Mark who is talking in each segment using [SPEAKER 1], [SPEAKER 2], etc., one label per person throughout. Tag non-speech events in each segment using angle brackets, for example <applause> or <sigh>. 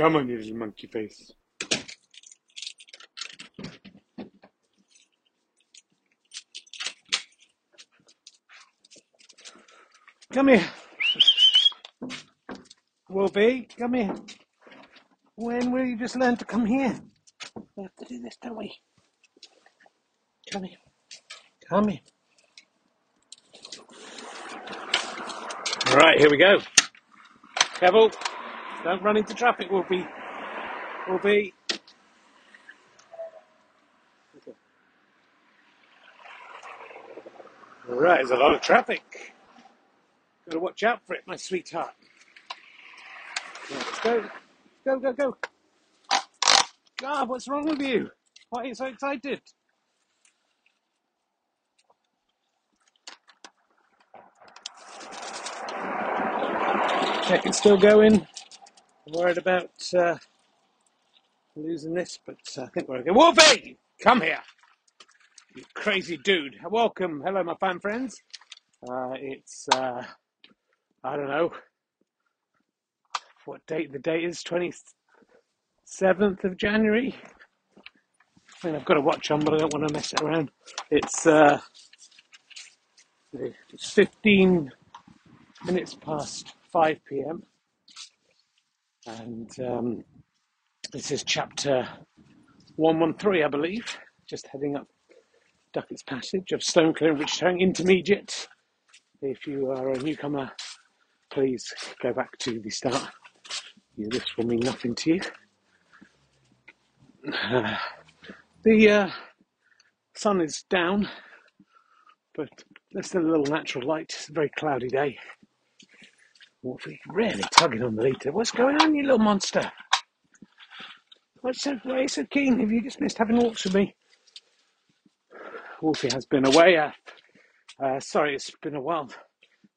[SPEAKER 1] Come on, you little monkey face. Come here. Wolfie, come here. When will you just learn to come here? We have to do this, don't we? Come here. Come here. All right, here we go. Careful. Don't run into traffic, Wolfie. Wolfie. Right, there's a lot of traffic. Gotta watch out for it, my sweetheart. Let's go. Go, go, go. God, what's wrong with you? Why are you so excited? Check it's still going. I'm worried about uh, losing this, but uh, I think we're okay. Wolfie! Come here! You crazy dude. Welcome. Hello, my fan friends. Uh, it's, uh, I don't know what date the date is, 27th of January. I mean, I've got a watch on, but I don't want to mess it around. It's, uh, it's 15 minutes past 5 p.m. And um, this is chapter 113, I believe. Just heading up Duckett's Passage of Stone Clearing Vegetarian Intermediate. If you are a newcomer, please go back to the start. This will mean nothing to you. Uh, <sighs> the uh, sun is down, but there's still a little natural light. It's a very cloudy day. Really tugging on the leader. What's going on, you little monster? What's so, why are you so keen? Have you just missed having walks with me? Wolfie has been away. Uh, uh, sorry, it's been a while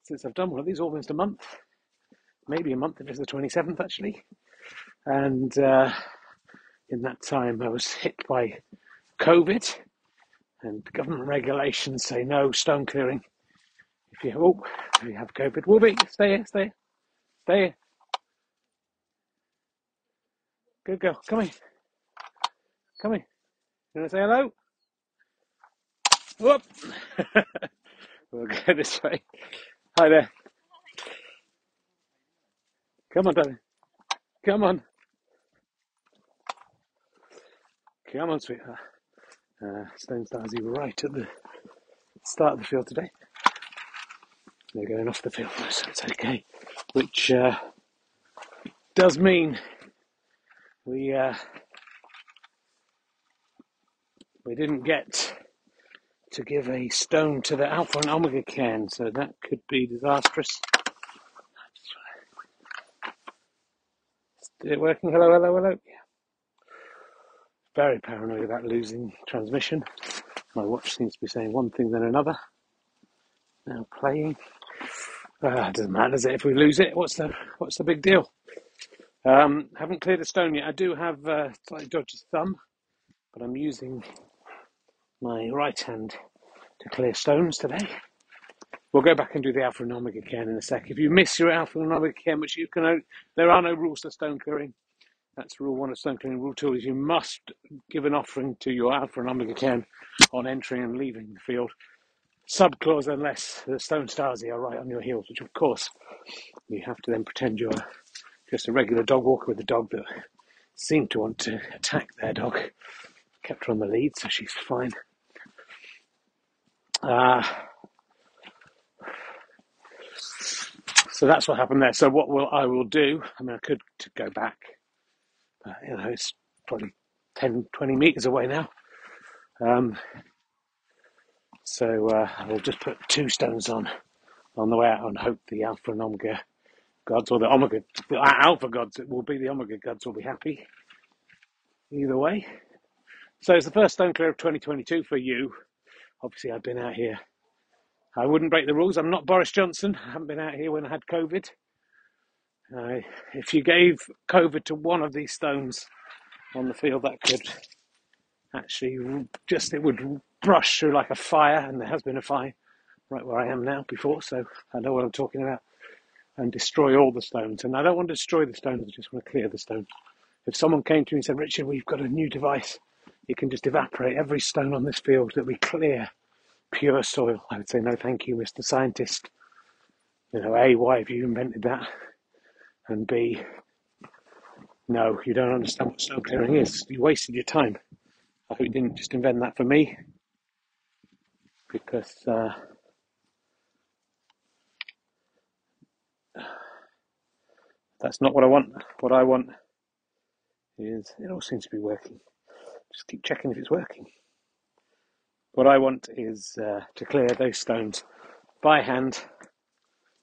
[SPEAKER 1] since I've done one of these, almost a month. Maybe a month if it's the 27th, actually. And uh, in that time, I was hit by COVID, and government regulations say no stone clearing. If you, oh, if you have COVID, Wolfie, stay here, stay here, stay here. Good girl. Come here. Come. You want to say hello? Whoop. <laughs> we'll go this way. Hi there. Come on, darling. Come on. Come on, sweetheart. Uh, Stone Stasi right at the start of the field today. They're going off the field, so it's okay. Which uh, does mean we uh, we didn't get to give a stone to the Alpha and Omega cairn, so that could be disastrous. Is it working? Hello, hello, hello. Yeah. Very paranoid about losing transmission. My watch seems to be saying one thing then another. Now playing. Uh, it doesn't matter, does it? If we lose it, what's the what's the big deal? Um, haven't cleared a stone yet. I do have uh, slightly dodgy thumb, but I'm using my right hand to clear stones today. We'll go back and do the alpha and omega cairn in a sec. If you miss your alpha and omega cairn, which you can, there are no rules to stone clearing. That's rule one of stone clearing. Rule two is you must give an offering to your alpha and omega cairn on entering and leaving the field. Subclause unless the stone Stasi are right on your heels, which of course you have to then pretend you're just a regular dog walker with a dog that seemed to want to attack their dog. Kept her on the lead, so she's fine. Uh, so that's what happened there. So what will I will do? I mean, I could go back, but you know, it's probably 10, 20 meters away now. Um, so uh, I will just put two stones on on the way out and hope the Alpha and Omega gods or the omega, the alpha gods. It will be the omega gods will be happy either way. So it's the first stone clear of 2022 for you. Obviously, I've been out here. I wouldn't break the rules. I'm not Boris Johnson. I haven't been out here when I had COVID. Uh, if you gave COVID to one of these stones on the field, that could actually just it would brush through like a fire, and there has been a fire right where I am now before, so I know what I'm talking about, and destroy all the stones. And I don't want to destroy the stones; I just want to clear the stones. If someone came to me and said, "Richard, we've got a new device. You can just evaporate every stone on this field that we clear pure soil," I would say, "No, thank you, Mr. Scientist." You know, A, why have you invented that? And B, no, you don't understand what stone clearing is. You wasted your time. I hope you didn't just invent that for me, because uh, that's not what I want. What I want is it all seems to be working. Just keep checking if it's working. What I want is uh, to clear those stones by hand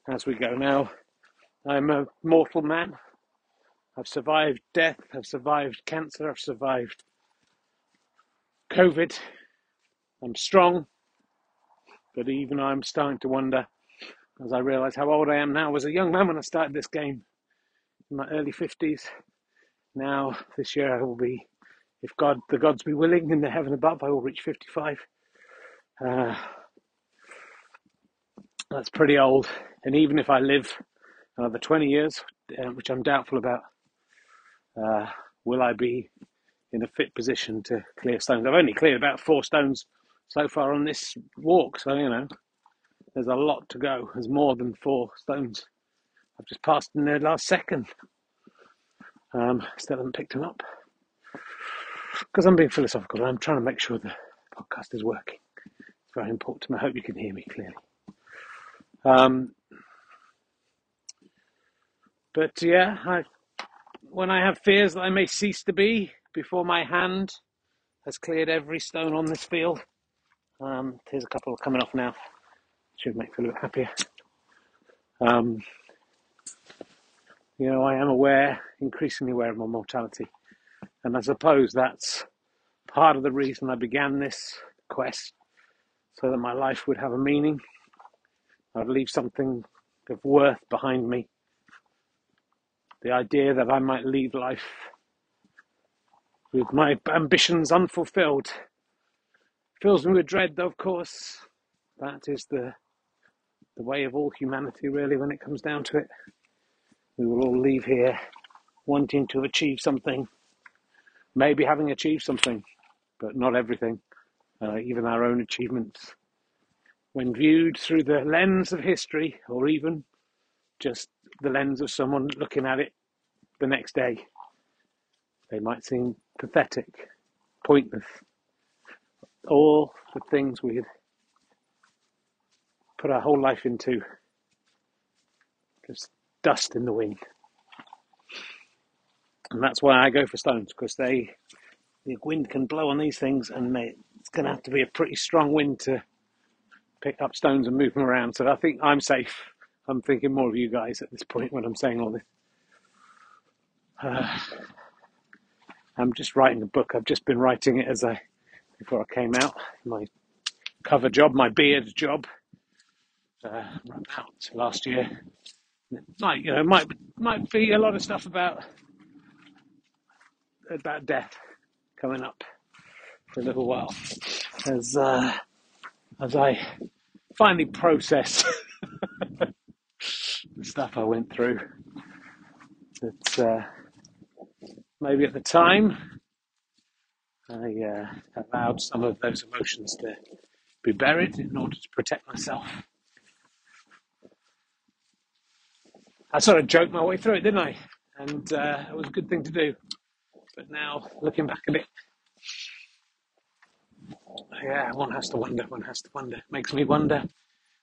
[SPEAKER 1] as we go now. I'm a mortal man. I've survived death, I've survived cancer, I've survived COVID. I'm strong, but even I'm starting to wonder as I realise how old I am now. I was a young man when I started this game in my early 50s. Now, this year, I will be, if God, the gods be willing, in the heaven above, I will reach 55. Uh, that's pretty old. And even if I live another 20 years, uh, which I'm doubtful about, uh, will I be in a fit position to clear stones? I've only cleared about four stones so far on this walk, so you know, there's a lot to go. There's more than four stones. I've just passed in the last second. Um, still haven't picked them up because I'm being philosophical. And I'm trying to make sure the podcast is working. It's very important. I hope you can hear me clearly. Um, but yeah, I, when I have fears that I may cease to be before my hand has cleared every stone on this field, um, here's a couple coming off now. Should make me a bit happier. Um, you know, I am aware, increasingly aware of my mortality. And I suppose that's part of the reason I began this quest, so that my life would have a meaning. I'd leave something of worth behind me. The idea that I might leave life with my ambitions unfulfilled fills me with dread, though, of course. That is the, the way of all humanity, really, when it comes down to it. We will all leave here wanting to achieve something, maybe having achieved something, but not everything, uh, even our own achievements. When viewed through the lens of history, or even just the lens of someone looking at it the next day, they might seem pathetic, pointless. All the things we had put our whole life into, just dust in the wind. And that's why I go for stones because they, the wind can blow on these things, and they, it's going to have to be a pretty strong wind to pick up stones and move them around. So I think I'm safe. I'm thinking more of you guys at this point when I'm saying all this. Uh, <sighs> I'm just writing a book. I've just been writing it as I before I came out. My cover job, my beard job, uh, out last year. Might you know might might be a lot of stuff about about death coming up for a little while as uh, as I finally process <laughs> the stuff I went through. That uh, maybe at the time I uh, allowed some of those emotions to be buried in order to protect myself. I sort of joked my way through it, didn't I? And uh, it was a good thing to do. But now, looking back at it, yeah, one has to wonder, one has to wonder. Makes me wonder,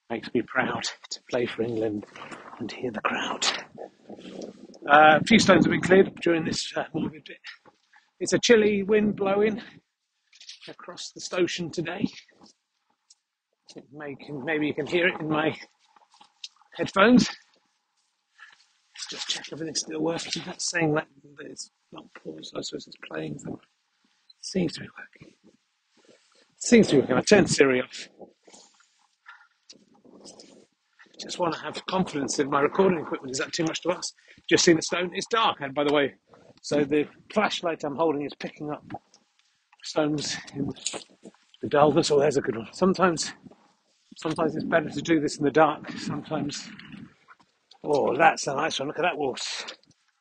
[SPEAKER 1] makes me proud to play for England and hear the crowd. Uh, a few stones have been cleared during this uh, morbid bit. It's a chilly wind blowing across the station today. May, maybe you can hear it in my headphones. Let's just check everything's still working. That's saying that it's not paused. I suppose it's playing. It seems to be working. Seems to be working. I turned Siri off. Just want to have confidence in my recording equipment. Is that too much to ask? Just seen the stone. It's dark, and by the way, so the flashlight I'm holding is picking up stones in the darkness. Oh, there's a good one. Sometimes, sometimes it's better to do this in the dark. Sometimes, oh, that's a nice one. Look at that wolf.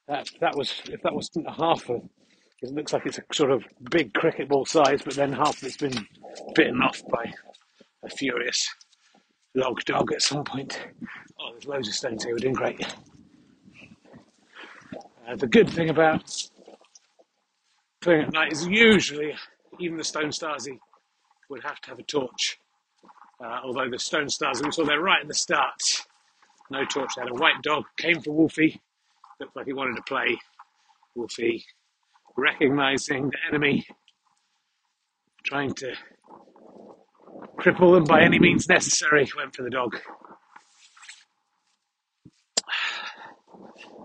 [SPEAKER 1] That that was if that was half of. It looks like it's a sort of big cricket ball size, but then half of it's been bitten off by a furious log dog at some point. Oh, there's loads of stones here. We're doing great. Uh, the good thing about playing at night is usually even the Stone Stasi would have to have a torch. Uh, although the Stone Stasi, we saw there right at the start, no torch. They had a white dog, came for Wolfie, looked like he wanted to play. Wolfie, recognizing the enemy, trying to cripple them by any means necessary, went for the dog.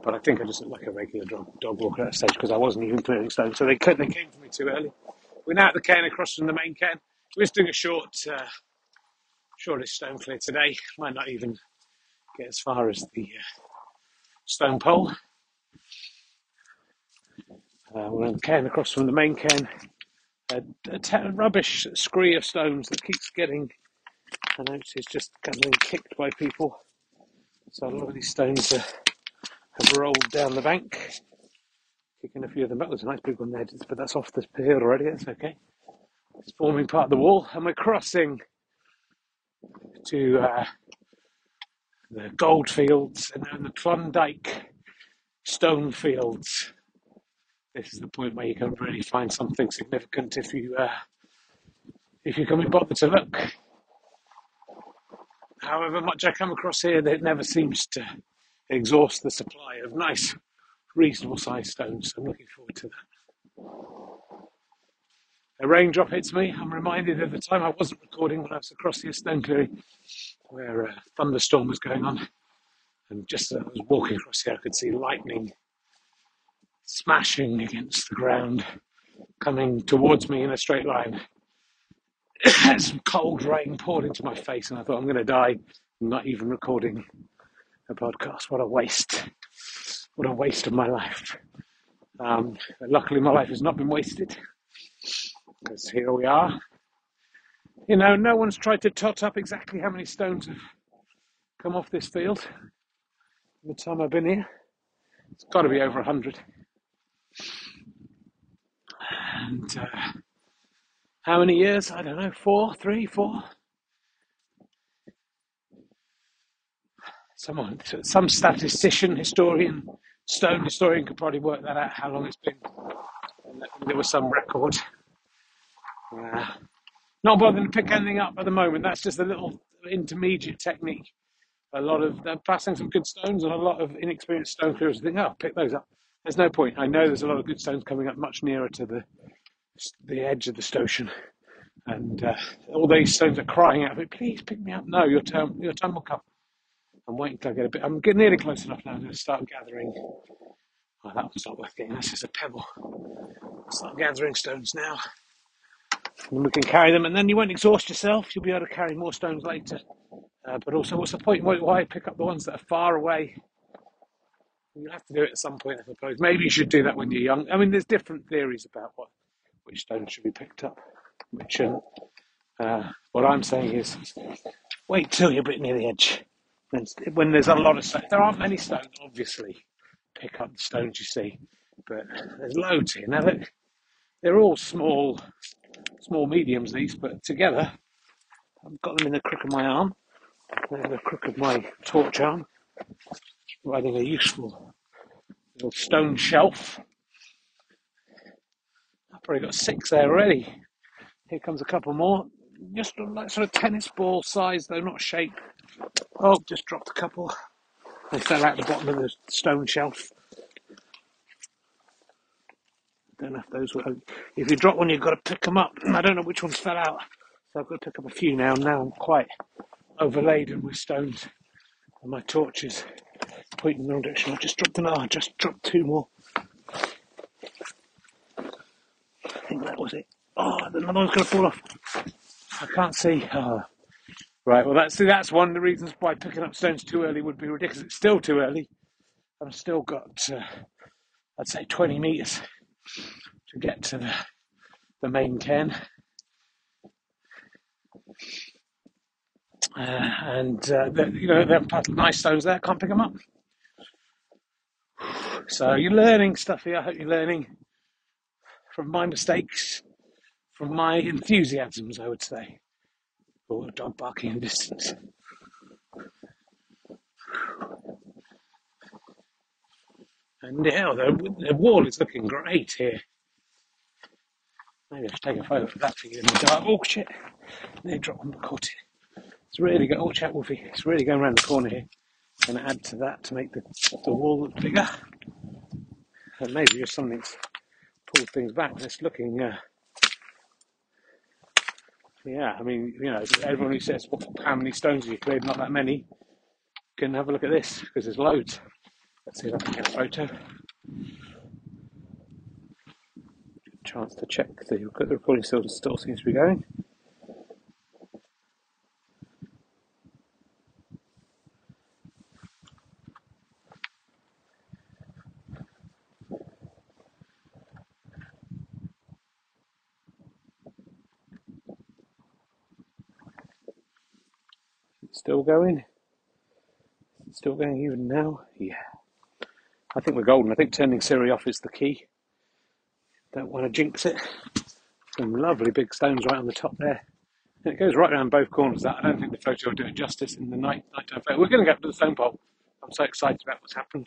[SPEAKER 1] But I think I just looked like a regular dog, dog walker at that stage because I wasn't even clearing stones. So they, they came for me too early. We're now at the cairn across from the main cairn. We're just doing a short, uh, shortest stone clear today. Might not even get as far as the uh, stone pole. Uh, we're in the cairn across from the main cairn. A, a t- rubbish scree of stones that keeps getting, I notice, just getting kicked by people. So a lot of these stones are have rolled down the bank, kicking a few of them back. There's a nice big one there, but that's off the hill already. That's okay. It's forming part of the wall, and we're crossing to uh, the goldfields and then the Klondike stone fields. This is the point where you can really find something significant if you uh, if you can be bothered to look. However much I come across here, it never seems to exhaust the supply of nice, reasonable sized stones. I'm looking forward to that. A raindrop hits me. I'm reminded of the time I wasn't recording when I was across the stone clearing where a thunderstorm was going on. And just as I was walking across here, I could see lightning smashing against the ground, coming towards me in a straight line. <coughs> Some cold rain poured into my face, and I thought, I'm going to die. I'm not even recording podcast. What a waste. What a waste of my life. Um, luckily, my life has not been wasted because here we are. You know, no one's tried to tot up exactly how many stones have come off this field in the time I've been here. It's got to be over a hundred. And uh, how many years? I don't know, four, three, four. Someone, some statistician, historian, stone historian could probably work that out how long it's been. There was some record. Uh, not bothering to pick anything up at the moment. That's just a little intermediate technique. A lot of they're passing some good stones, and a lot of inexperienced stone clearers think, "Oh, pick those up." There's no point. I know there's a lot of good stones coming up much nearer to the the edge of the station, and uh, all these stones are crying out, "Please pick me up!" No, your turn. Your turn will come. I'm waiting till I get a bit. I'm getting nearly close enough now to start gathering. Oh, that one's not worth getting. That's just a pebble. Start gathering stones now. And we can carry them, and then you won't exhaust yourself. You'll be able to carry more stones later. Uh, but also, what's the point? Why pick up the ones that are far away? You'll have to do it at some point, I suppose. Maybe you should do that when you're young. I mean, there's different theories about what which stones should be picked up. Which, uh, what I'm saying is, wait till you're a bit near the edge when there's a lot of stones, there aren't many stones, obviously. Pick up the stones you see, but there's loads here. Now look, they're all small, small mediums. These, but together, I've got them in the crook of my arm, in the crook of my torch arm, providing a useful little stone shelf. I've probably got six there already. Here comes a couple more. Just like sort of tennis ball size, though not shaped Oh, just dropped a couple. They fell out the bottom of the stone shelf. Don't know if those were. If you drop one, you've got to pick them up. I don't know which ones fell out, so I've got to pick up a few now. Now I'm quite overladen with stones, and my torch is pointing in the wrong direction. I just dropped another. I just dropped two more. I think that was it. Oh, another one's going to fall off. I can't see. Oh. Right, well, that's, see, that's one of the reasons why picking up stones too early would be ridiculous. It's still too early. I've still got, uh, I'd say, 20 metres to get to the, the main cairn. Uh, and uh, you know there are nice stones there. Can't pick them up. So you're learning stuff here. I hope you're learning from my mistakes, my enthusiasms. I would say. Oh, dog barking in distance. And yeah, the, the wall is looking great here. Maybe I should take a photo of that for you in the dark. Oh shit! They drop on the caught it. It's really going. Oh, chat Wolfie. It's really going around the corner here. Going to add to that to make the the wall look bigger. And maybe just something's pulled things back. It's looking. Uh, yeah, I mean, you know, everyone who says how many stones have you cleared, not that many, can have a look at this because there's loads. Let's see if I can get a photo. chance to check the recording still, still seems to be going. Still going? Still going even now? Yeah. I think we're golden. I think turning Siri off is the key. Don't want to jinx it. Some lovely big stones right on the top there. And it goes right around both corners. That I don't think the photo will do it justice in the night nighttime photo. We're going to get to the stone pole. I'm so excited about what's happened.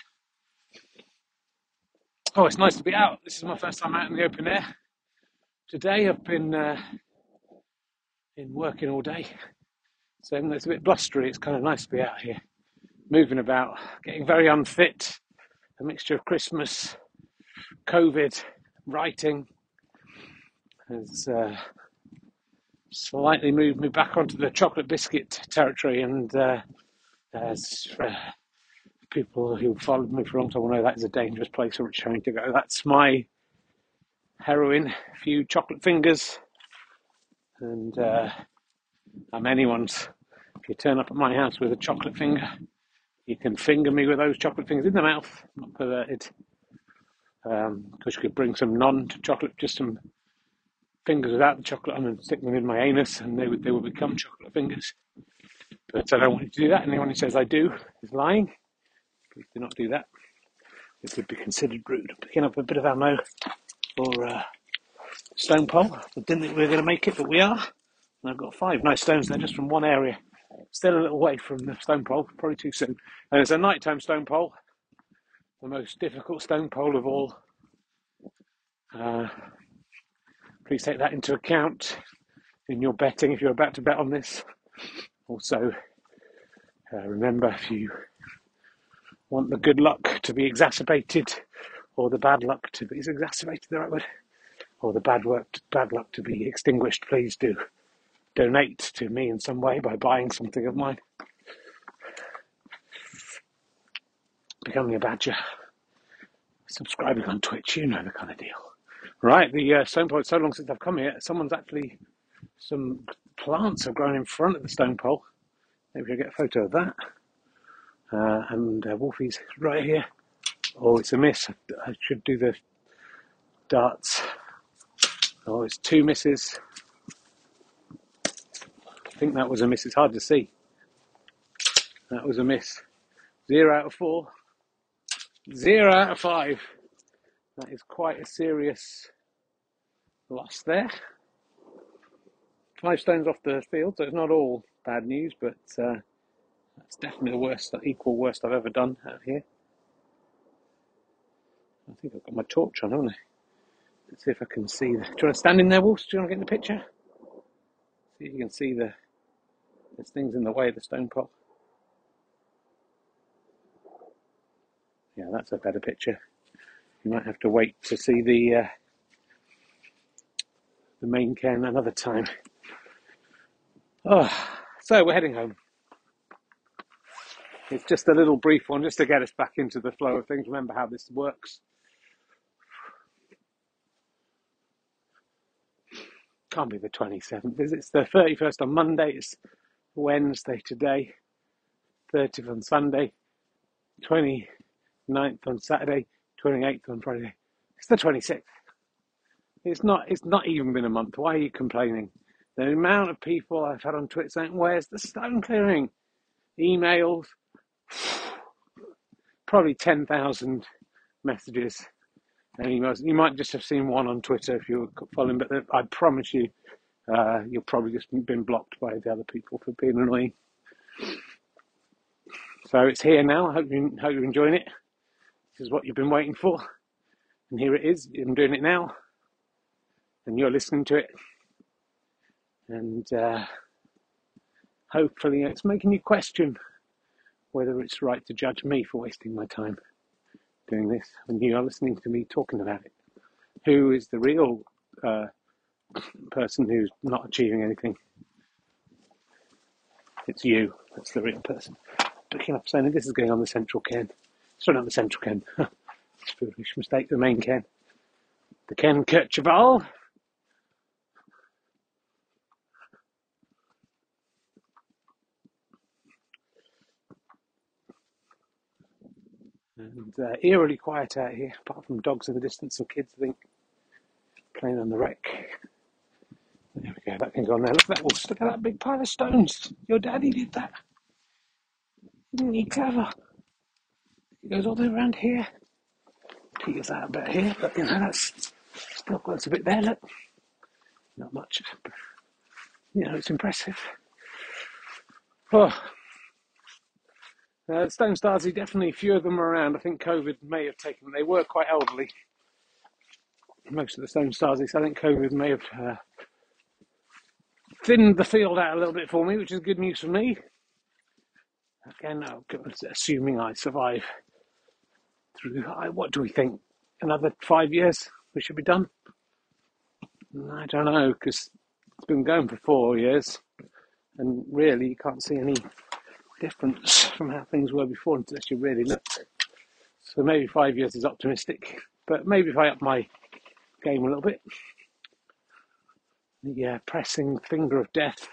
[SPEAKER 1] Oh, it's nice to be out. This is my first time out in the open air. Today I've been uh, in working all day, so even though it's a bit blustery, it's kind of nice to be out here, moving about, getting very unfit. A mixture of Christmas, COVID, writing has uh, slightly moved me back onto the chocolate biscuit territory, and uh, as uh, people who followed me for a long time will know, that is a dangerous place for trying to go. That's my heroin, a few chocolate fingers, and uh, I'm anyone's. If you turn up at my house with a chocolate finger, you can finger me with those chocolate fingers in the mouth, not perverted because um, you could bring some non-chocolate, just some fingers without the chocolate on and stick them in my anus, and they would they would become chocolate fingers. But I don't want you to do that. Anyone who says I do is lying. Please do not do that. It would be considered rude. Picking up a bit of ammo for uh, stone pole. I didn't think we were going to make it, but we are. And I've got five nice stones there just from one area. Still a little way from the stone pole, probably too soon. And it's a nighttime stone pole the most difficult stone pole of all. Uh, please take that into account in your betting if you're about to bet on this. Also, uh, remember if you want the good luck to be exacerbated or the bad luck to be is exacerbated the right word or the bad work bad luck to be extinguished please do donate to me in some way by buying something of mine becoming a badger, subscribing on Twitch, you know the kind of deal. Right, the uh, stone pole, so long since I've come here, someone's actually, some plants have grown in front of the stone pole. Maybe I'll get a photo of that. Uh, and uh, Wolfie's right here. Oh, it's a miss. I should do the darts. Oh, it's two misses. I think that was a miss. It's hard to see. That was a miss. Zero out of four. Zero out of five. That is quite a serious loss there. Five stones off the field, so it's not all bad news, but uh, that's definitely the worst, the equal worst I've ever done out here. I think I've got my torch on, haven't I? Let's see if I can see the. Do you want to stand in there, Wolf? Do you want to get in the picture? See if you can see the. There's things in the way of the stone pot. Yeah, that's a better picture. You might have to wait to see the uh, the main cairn another time. Oh, so we're heading home. It's just a little brief one just to get us back into the flow of things. Remember how this works. Can't be the 27th, is it? It's the 31st on Monday, it's Wednesday today, 30th on Sunday, 29th on Saturday, 28th on Friday. It's the 26th. It's not. It's not even been a month. Why are you complaining? The amount of people I've had on Twitter saying, "Where's the stone clearing?" Emails, <sighs> probably ten thousand messages and emails. You might just have seen one on Twitter if you were following, but I promise you, uh, you've probably just been blocked by the other people for being annoying. So it's here now. I hope you hope you're enjoying it. This is what you've been waiting for, and here it is. I'm doing it now and you're listening to it. And uh, hopefully, it's making you question whether it's right to judge me for wasting my time doing this when you are listening to me talking about it. Who is the real uh, person who's not achieving anything? It's you. That's the real person. Picking up saying this is going on the central Ken. Sorry, not the central Ken. <laughs> it's a foolish mistake. The main Ken. The Ken Kercheval. And uh, eerily quiet out here, apart from dogs in the distance and kids, I think, playing on the wreck. There we go, that can go on there. Look at that, look at that big pile of stones. Your daddy did that. Isn't he clever? He goes all the way around here. Peters out a bit here, but you know, that's still got a bit there, look. Not much. You know, it's impressive. Oh, uh, Stone Stasi, definitely few of them are around. I think COVID may have taken them. They were quite elderly, most of the Stone Stasis. I think COVID may have uh, thinned the field out a little bit for me, which is good news for me. Again, assuming I survive through, what do we think? Another five years we should be done? I don't know, because it's been going for four years, and really you can't see any difference from how things were before unless you really look. So maybe five years is optimistic, but maybe if I up my game a little bit, the uh, pressing finger of death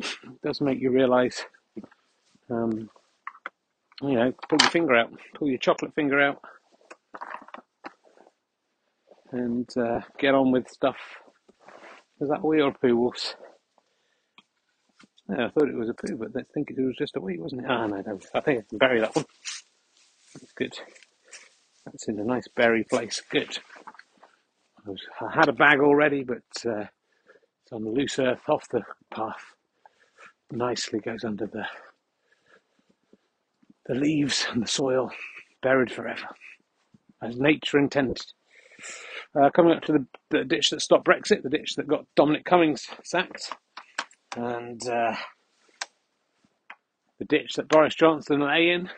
[SPEAKER 1] <laughs> does make you realise, um, you know, pull your finger out, pull your chocolate finger out, and uh, get on with stuff. Is that wee or poo wolves? Yeah, I thought it was a poo, but I think it was just a wee, wasn't it? Ah, no, no, I think I can bury that one. That's good. That's in a nice berry place. Good. I, was, I had a bag already, but uh, on the loose earth off the path. Nicely goes under the the leaves and the soil, buried forever, as nature intended. Uh, coming up to the, the ditch that stopped Brexit, the ditch that got Dominic Cummings sacked and uh, the ditch that Boris Johnson lay in.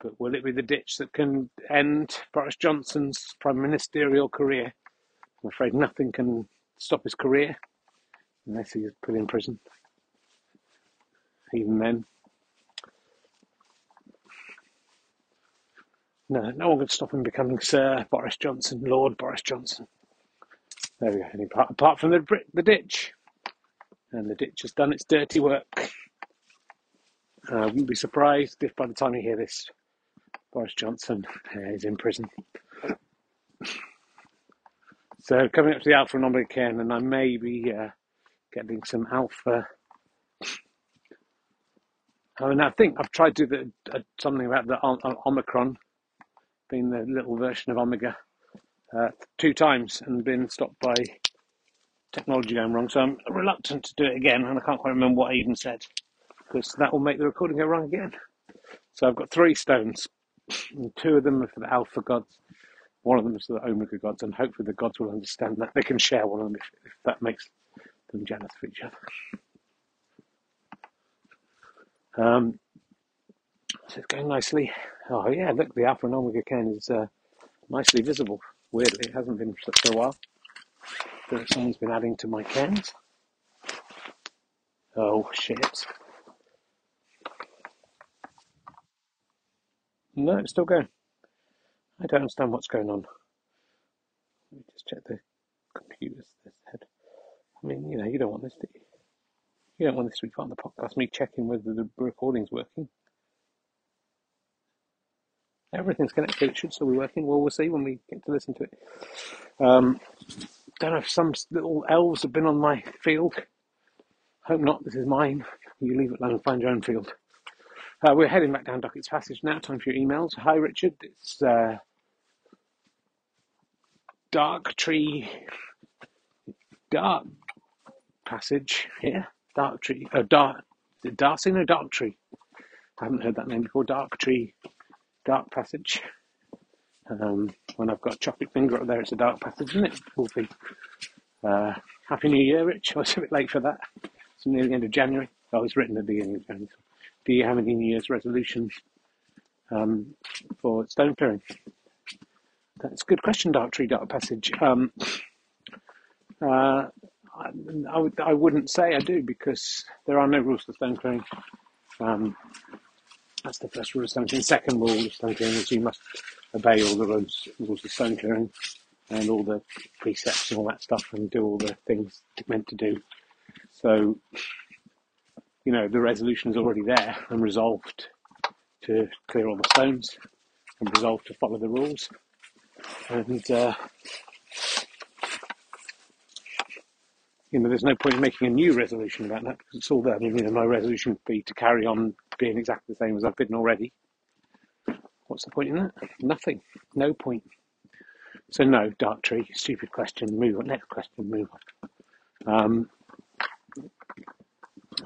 [SPEAKER 1] But will it be the ditch that can end Boris Johnson's prime ministerial career? I'm afraid nothing can stop his career unless he's put in prison. Even then. No, no one can stop him becoming Sir Boris Johnson, Lord Boris Johnson. There we go. Apart, apart from the, the ditch and the ditch has done its dirty work. I uh, wouldn't be surprised if by the time you hear this, Boris Johnson is in prison. So coming up to the Alpha and Omega Cairn, and I may be uh, getting some Alpha. I mean, I think I've tried to do the, uh, something about the Omicron, being the little version of Omega, uh, two times and been stopped by technology going wrong, so I'm reluctant to do it again, and I can't quite remember what I even said because that will make the recording go wrong again. So I've got three stones, and two of them are for the Alpha gods, one of them is for the Omega gods, and hopefully the gods will understand that they can share one of them if, if that makes them jealous of each other. Um, so it's going nicely. Oh yeah, look, the Alpha and Omega cairn is uh, nicely visible. Weirdly, it hasn't been for a while that someone's been adding to my cans. Oh shit. No, it's still going. I don't understand what's going on. Let me just check the computers. This head. I mean, you know, you don't want this, do you? You don't want this to be part of the podcast. Me checking whether the recording's working. Everything's connected. It should still be working. Well, we'll see when we get to listen to it. Um, don't know if some little elves have been on my field. Hope not. This is mine. You leave it alone and find your own field. Uh, we're heading back down Duckett's Passage now. Time for your emails. Hi, Richard. It's uh, Dark Tree. Dark Passage here. Dark Tree. Oh, Dark. Darcy? No, Dark Tree. I haven't heard that name before. Dark Tree. Dark Passage. Um, when I've got a chocolate finger up there, it's a dark passage, isn't it? Wolfie. Uh, Happy New Year, Rich. <laughs> I was a bit late for that. It's near the end of January. Oh, it's written at the beginning of January. Do you have any New Year's resolutions um, for stone clearing? That's a good question, Tree, Dark Passage. Um, uh, I, I, would, I wouldn't say I do because there are no rules for stone clearing. Um, that's the first rule of stone clearing. Second rule of stone clearing is you must obey all the rules, rules of stone clearing and all the precepts and all that stuff and do all the things meant to do. So, you know, the resolution is already there and resolved to clear all the stones and resolved to follow the rules. And, uh, you know, there's no point in making a new resolution about that because it's all there. You know, my resolution would be to carry on being exactly the same as I've been already. What's the point in that? Nothing. No point. So no, Dark Tree. Stupid question. Move on. Next question. Move on. Um,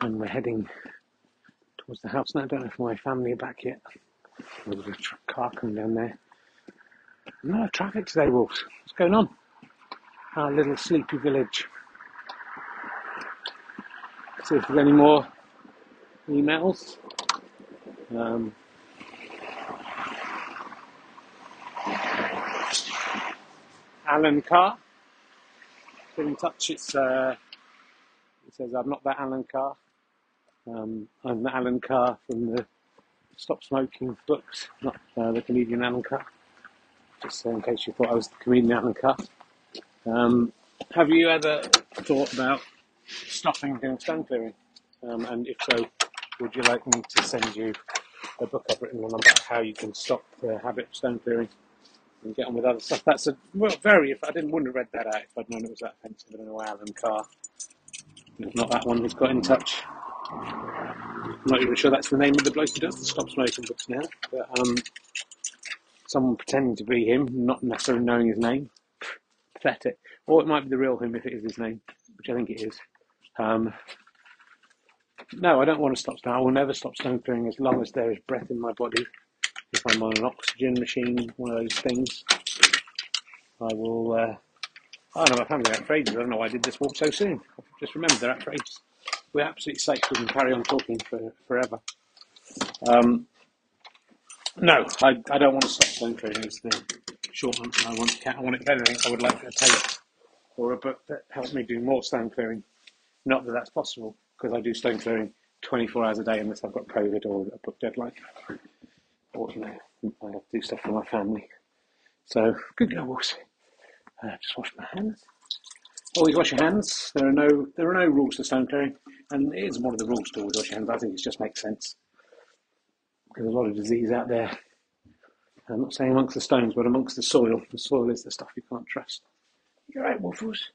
[SPEAKER 1] and we're heading towards the house now. I don't know if my family are back yet. There's a car coming down there. No traffic today, Wolves. What's going on? Our little sleepy village. See if there's any more emails. Um, Alan Carr. Get in touch. It's uh, it says I'm not that Alan Carr. Um, I'm the Alan Carr from the Stop Smoking books, not uh, the comedian Alan Carr. Just in case you thought I was the comedian Alan Carr. Um, have you ever thought about stopping doing stone clearing? Um, and if so, would you like me to send you a book I've written on about how you can stop the habit of stone clearing? and get on with other stuff. That's a well, very. If I didn't wouldn't have read that out if I'd known it was that offensive. I don't know Alan Carr. If not that one who's got in touch. I'm not even sure that's the name of the bloke who does the stop smoking books now. But um, someone pretending to be him, not necessarily knowing his name. Pathetic. Or it might be the real him if it is his name, which I think it is. Um, no, I don't want to stop stone. I will never stop stone clearing as long as there is breath in my body if I'm on an oxygen machine, one of those things, I will. Uh, I don't know, my family out for ages. I don't know why I did this walk so soon. Just remember they're out for ages. We're absolutely safe. We can carry on talking for forever. Um, no, I, I don't want to stop stone clearing. Is the short answer. I want to. I want to anything. I would like a tape or a book that helps me do more stone clearing. Not that that's possible because I do stone clearing 24 hours a day unless I've got COVID or a book deadline or you know, I have to do stuff for my family. So good girls. Uh, just wash my hands. Always wash your hands. There are no there are no rules to stone clearing, and it is one of the rules to always wash your hands. I think it just makes sense there's a lot of disease out there. I'm not saying amongst the stones, but amongst the soil. The soil is the stuff you can't trust. You're right, Waffles.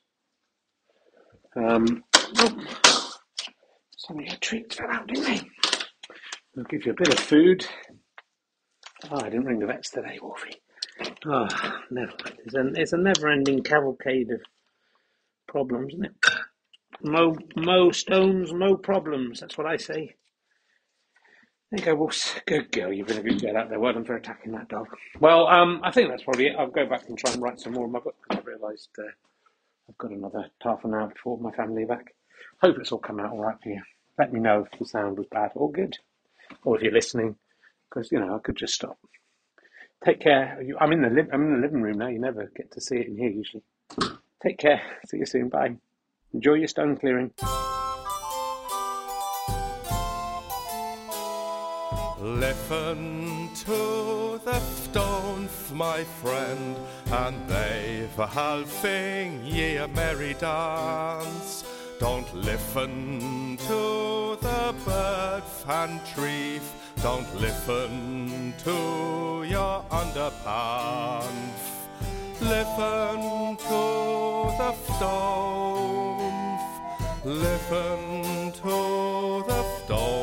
[SPEAKER 1] Um, oh, some of your treats fell out, didn't they? I'll give you a bit of food. Oh, I didn't ring the vets today, Wolfie. Oh, never mind. It's a, it's a never-ending cavalcade of problems, isn't it? Mo, mo stones, mo problems. That's what I say. You go, Wolves. Good girl. You've been a good girl out there. Well done for attacking that dog. Well, um, I think that's probably it. I'll go back and try and write some more of my book because I realised uh, I've got another half an hour before my family are back. Hope it's all come out all right for you. Let me know if the sound was bad or good, or if you're listening because you know I could just stop. Take care. I'm in the li- I'm in the living room now. You never get to see it in here usually. Take care. See you soon. Bye. Enjoy your stone clearing.
[SPEAKER 2] Listen to the stones, my friend, and they've a halving ye a merry dance. Don't listen to the bird and tree, don't listen to your underpants. Listen to the stones, listen to the stones,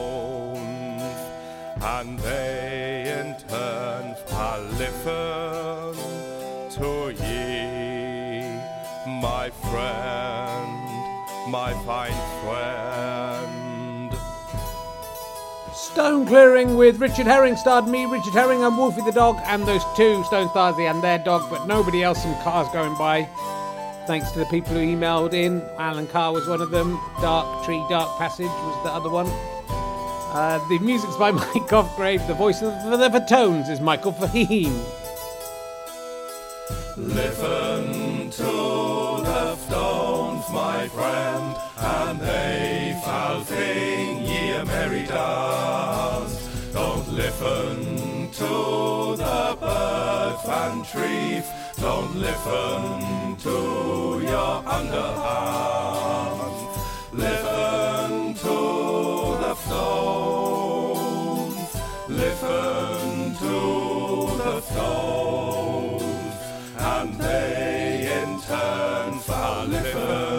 [SPEAKER 1] Stone Clearing with Richard Herring starred me, Richard Herring, and Wolfie the dog, and those two Stone Stasi and their dog, but nobody else. Some cars going by. Thanks to the people who emailed in. Alan Carr was one of them. Dark Tree, Dark Passage was the other one. Uh, the music's by <laughs> Mike Cosgrave. The voice of the, tones is Michael Fahim.
[SPEAKER 2] Listen shall sing ye merry dance. Don't listen to the bird and trees, don't listen to your underhands. Listen to the stones, listen to the stones, and they in turn shall listen